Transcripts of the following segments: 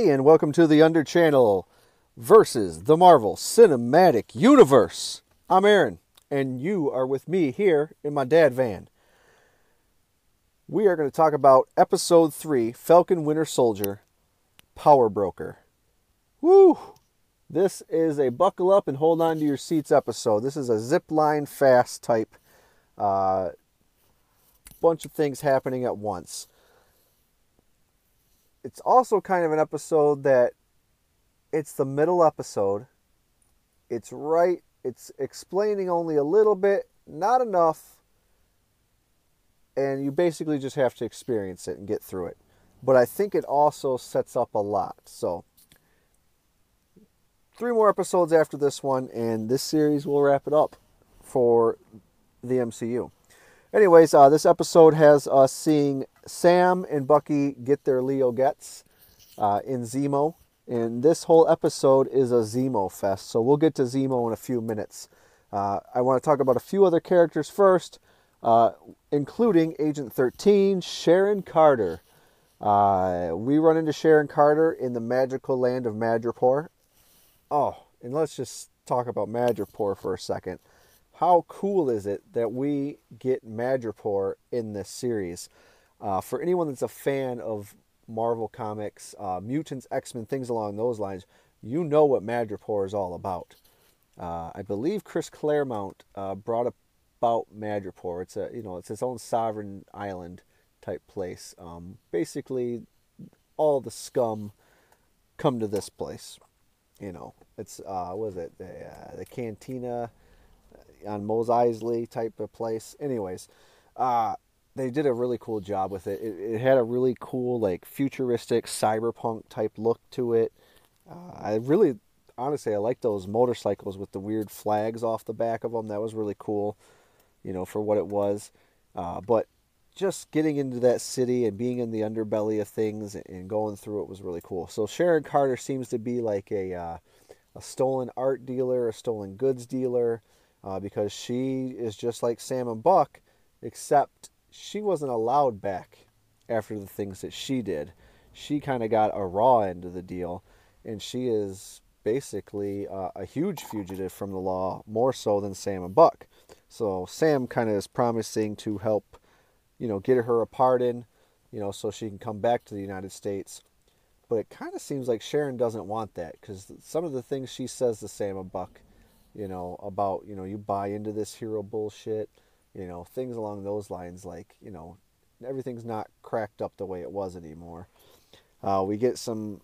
everybody, and welcome to the Under Channel versus the Marvel Cinematic Universe. I'm Aaron, and you are with me here in my dad van. We are going to talk about Episode 3 Falcon Winter Soldier Power Broker. Woo! This is a buckle up and hold on to your seats episode. This is a zip line fast type uh, bunch of things happening at once it's also kind of an episode that it's the middle episode. It's right, it's explaining only a little bit, not enough, and you basically just have to experience it and get through it. But I think it also sets up a lot. So, three more episodes after this one, and this series will wrap it up for the MCU. Anyways, uh, this episode has us seeing Sam and Bucky get their Leo gets uh, in Zemo. And this whole episode is a Zemo fest. So we'll get to Zemo in a few minutes. Uh, I want to talk about a few other characters first, uh, including Agent 13, Sharon Carter. Uh, we run into Sharon Carter in the magical land of Madripoor. Oh, and let's just talk about Madripoor for a second how cool is it that we get Madripoor in this series? Uh, for anyone that's a fan of Marvel Comics, uh, mutants, X Men, things along those lines, you know what Madripoor is all about. Uh, I believe Chris Claremont uh, brought about Madripoor. It's a you know it's its own sovereign island type place. Um, basically, all the scum come to this place. You know, it's uh, what is it the uh, the cantina on Mos Eisley type of place. Anyways, uh, they did a really cool job with it. it. it. had a really cool, like futuristic cyberpunk type look to it. Uh, I really, honestly, I like those motorcycles with the weird flags off the back of them. That was really cool, you know, for what it was. Uh, but just getting into that city and being in the underbelly of things and going through it was really cool. So Sharon Carter seems to be like a uh, a stolen art dealer, a stolen goods dealer uh, because she is just like Sam and Buck, except she wasn't allowed back after the things that she did. She kind of got a raw end of the deal, and she is basically uh, a huge fugitive from the law, more so than Sam and Buck. So Sam kind of is promising to help, you know, get her a pardon, you know, so she can come back to the United States. But it kind of seems like Sharon doesn't want that because some of the things she says to Sam and Buck you know, about, you know, you buy into this hero bullshit, you know, things along those lines, like, you know, everything's not cracked up the way it was anymore. Uh, we get some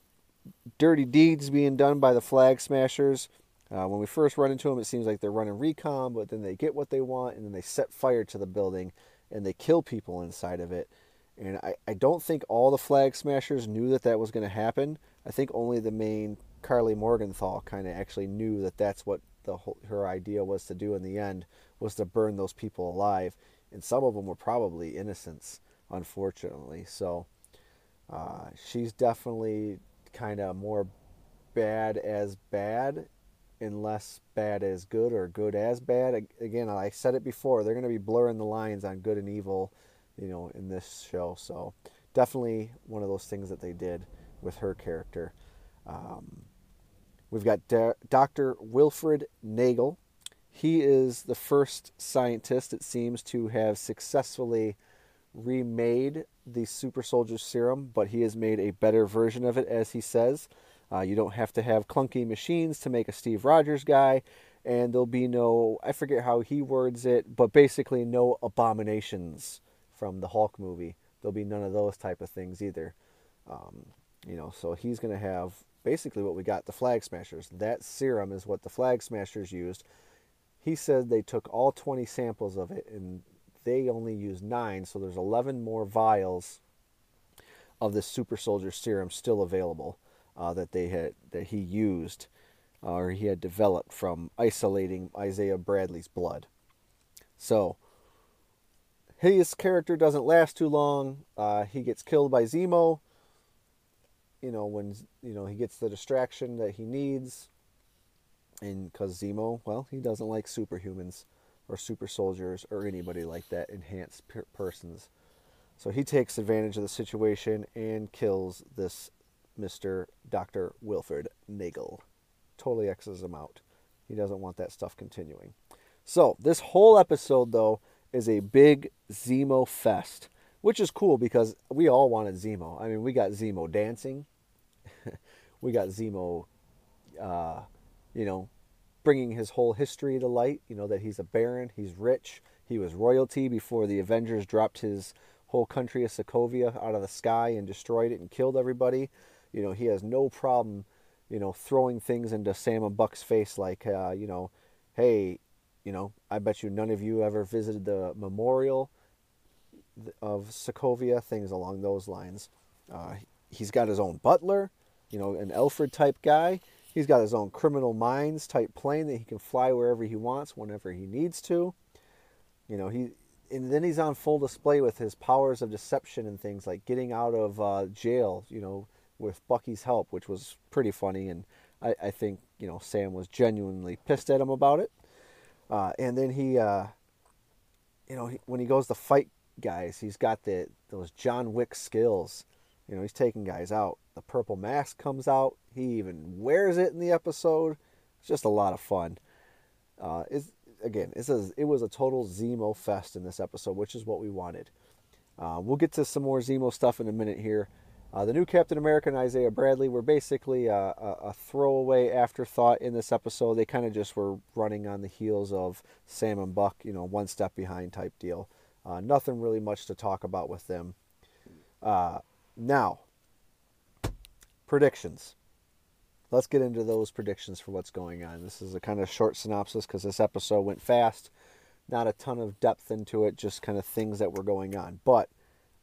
dirty deeds being done by the flag smashers. Uh, when we first run into them, it seems like they're running recon, but then they get what they want and then they set fire to the building and they kill people inside of it. And I, I don't think all the flag smashers knew that that was going to happen. I think only the main Karli Morgenthau kind of actually knew that that's what the whole, her idea was to do in the end was to burn those people alive, and some of them were probably innocents, unfortunately. So uh, she's definitely kind of more bad as bad, and less bad as good or good as bad. Again, I said it before; they're going to be blurring the lines on good and evil, you know, in this show. So definitely one of those things that they did with her character. Um, We've got Dr. Wilfred Nagel. He is the first scientist, it seems, to have successfully remade the super soldier serum, but he has made a better version of it, as he says. Uh, you don't have to have clunky machines to make a Steve Rogers guy, and there'll be no, I forget how he words it, but basically no abominations from the Hulk movie. There'll be none of those type of things either. Um, you know, so he's going to have basically what we got the Flag Smashers. That serum is what the Flag Smashers used. He said they took all 20 samples of it and they only used nine, so there's 11 more vials of this super soldier serum still available uh, that they had that he used uh, or he had developed from isolating Isaiah Bradley's blood. So his character doesn't last too long. Uh, he gets killed by Zemo you know, when you know he gets the distraction that he needs, and because Zemo, well, he doesn't like superhumans or super soldiers or anybody like that, enhanced persons. So he takes advantage of the situation and kills this Mr. Dr. Wilfred Nagel. Totally X's him out. He doesn't want that stuff continuing. So, this whole episode, though, is a big Zemo fest, which is cool because we all wanted Zemo. I mean, we got Zemo dancing, we got Zemo, uh, you know, bringing his whole history to light. You know, that he's a baron, he's rich, he was royalty before the Avengers dropped his whole country of Sokovia out of the sky and destroyed it and killed everybody. You know, he has no problem, you know, throwing things into Sam and Buck's face like, uh, you know, hey, you know, I bet you none of you ever visited the memorial of Sokovia, things along those lines. Uh, he's got his own butler, you know, an Alfred type guy. He's got his own criminal minds type plane that he can fly wherever he wants, whenever he needs to. You know, he and then he's on full display with his powers of deception and things like getting out of uh, jail. You know, with Bucky's help, which was pretty funny, and I, I think you know Sam was genuinely pissed at him about it. Uh, and then he, uh, you know, he, when he goes to fight guys, he's got the those John Wick skills. You know, he's taking guys out. The purple mask comes out. He even wears it in the episode. It's just a lot of fun. Uh, it's, again, it's a, it was a total Zemo fest in this episode, which is what we wanted. Uh, we'll get to some more Zemo stuff in a minute here. Uh, the new Captain America and Isaiah Bradley were basically a, a, a throwaway afterthought in this episode. They kind of just were running on the heels of Sam and Buck, you know, one step behind type deal. Uh, nothing really much to talk about with them. Uh, now, predictions. Let's get into those predictions for what's going on. This is a kind of short synopsis because this episode went fast. Not a ton of depth into it, just kind of things that were going on. But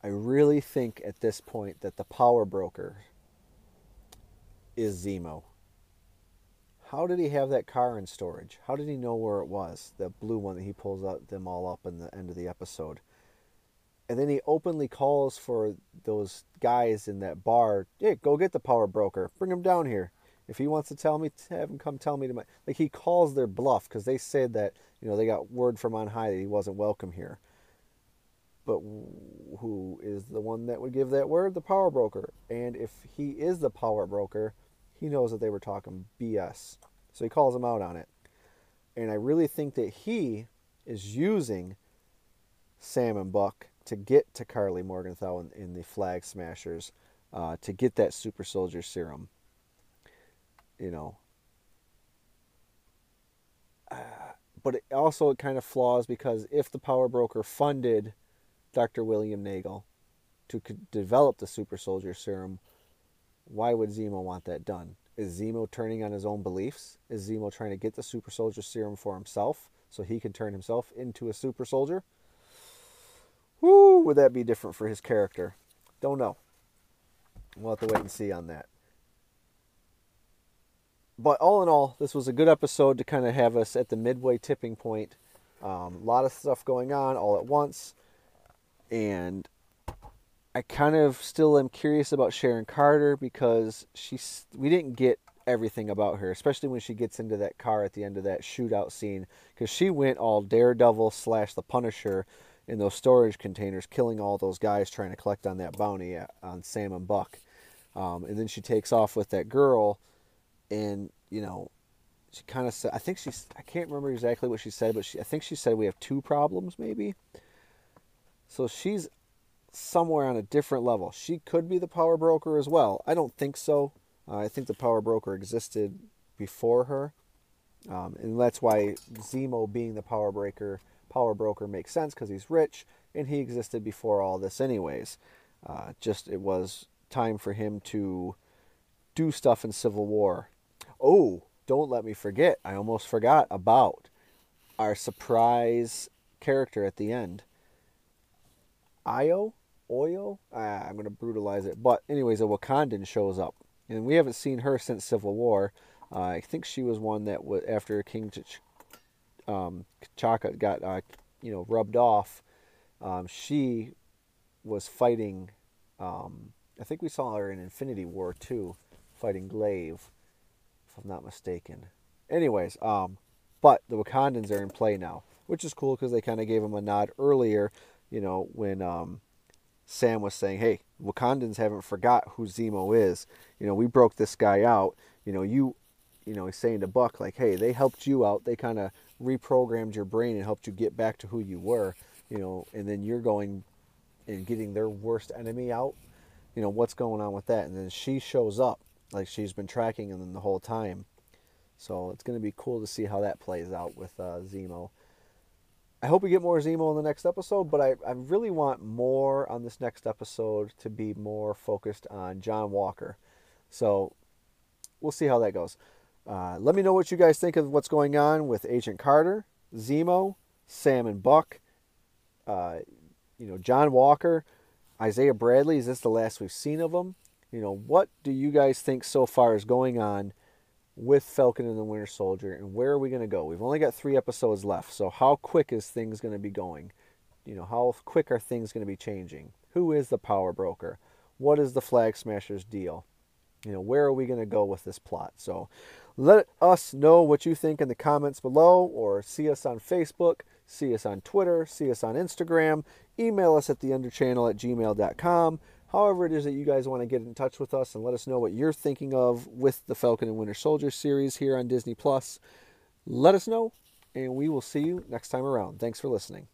I really think at this point that the power broker is Zemo. How did he have that car in storage? How did he know where it was? That blue one that he pulls out them all up in the end of the episode. And then he openly calls for those guys in that bar, hey, go get the power broker. Bring him down here. If he wants to tell me, have him come tell me to my. Like he calls their bluff because they said that, you know, they got word from on high that he wasn't welcome here. But who is the one that would give that word? The power broker. And if he is the power broker, he knows that they were talking BS. So he calls them out on it. And I really think that he is using Sam and Buck to get to Karli Morgenthau in, in the Flag Smashers uh, to get that super soldier serum. You know. Uh, but it also it kind of flaws because if the power broker funded Dr. William Nagel to develop the super soldier serum, why would Zemo want that done? Is Zemo turning on his own beliefs? Is Zemo trying to get the super soldier serum for himself so he can turn himself into a super soldier? Woo, would that be different for his character? Don't know. We'll have to wait and see on that. But all in all, this was a good episode to kind of have us at the midway tipping point. Um, a lot of stuff going on all at once and I kind of still am curious about Sharon Carter because she's we didn't get everything about her, especially when she gets into that car at the end of that shootout scene, because she went all Daredevil slash the Punisher in those storage containers, killing all those guys trying to collect on that bounty on Sam and Buck, um, and then she takes off with that girl, and you know, she kind of said, I think she's, I can't remember exactly what she said, but she, I think she said we have two problems maybe. So she's somewhere on a different level. She could be the power broker as well. I don't think so. Uh, I think the power broker existed before her, um, and that's why Zemo being the power breaker, power broker makes sense because he's rich and he existed before all this, anyways. Uh, just it was time for him to do stuff in Civil War. Oh, don't let me forget. I almost forgot about our surprise character at the end. Io, Oyo. Ah, I'm gonna brutalize it. But anyways, a Wakandan shows up, and we haven't seen her since Civil War. Uh, I think she was one that was after King Ch- um, Chaka got uh, you know rubbed off. Um, she was fighting. Um, I think we saw her in Infinity War too, fighting Glaive, if I'm not mistaken. Anyways, um, but the Wakandans are in play now, which is cool because they kind of gave them a nod earlier you know, when um, Sam was saying, "Hey, Wakandans haven't forgot who Zemo is. You know, we broke this guy out. You know, you, you know, he's saying to Buck like, hey, they helped you out. They kind of reprogrammed your brain and helped you get back to who you were. You know, and then you're going and getting their worst enemy out. You know, what's going on with that? And then she shows up like she's been tracking them the whole time. So it's going to be cool to see how that plays out with uh, Zemo. I hope we get more Zemo in the next episode, but I, I really want more on this next episode to be more focused on John Walker. So we'll see how that goes. Uh, let me know what you guys think of what's going on with Agent Carter, Zemo, Sam and Buck, uh, you know, John Walker, Isaiah Bradley. Is this the last we've seen of him? You know, what do you guys think so far is going on with Falcon and the Winter Soldier, and where are we going to go? We've only got three episodes left, so how quick is things going to be going? You know, how quick are things going to be changing? Who is the power broker? What is the Flag Smashers deal? You know, where are we going to go with this plot? So let us know what you think in the comments below, or see us on Facebook, see us on Twitter, see us on Instagram, email us at theunderchannel at gmail.com however it is that you guys want to get in touch with us and let us know what you're thinking of with the Falcon and Winter Soldier series here on Disney Plus, let us know, and we will see you next time around. Thanks for listening.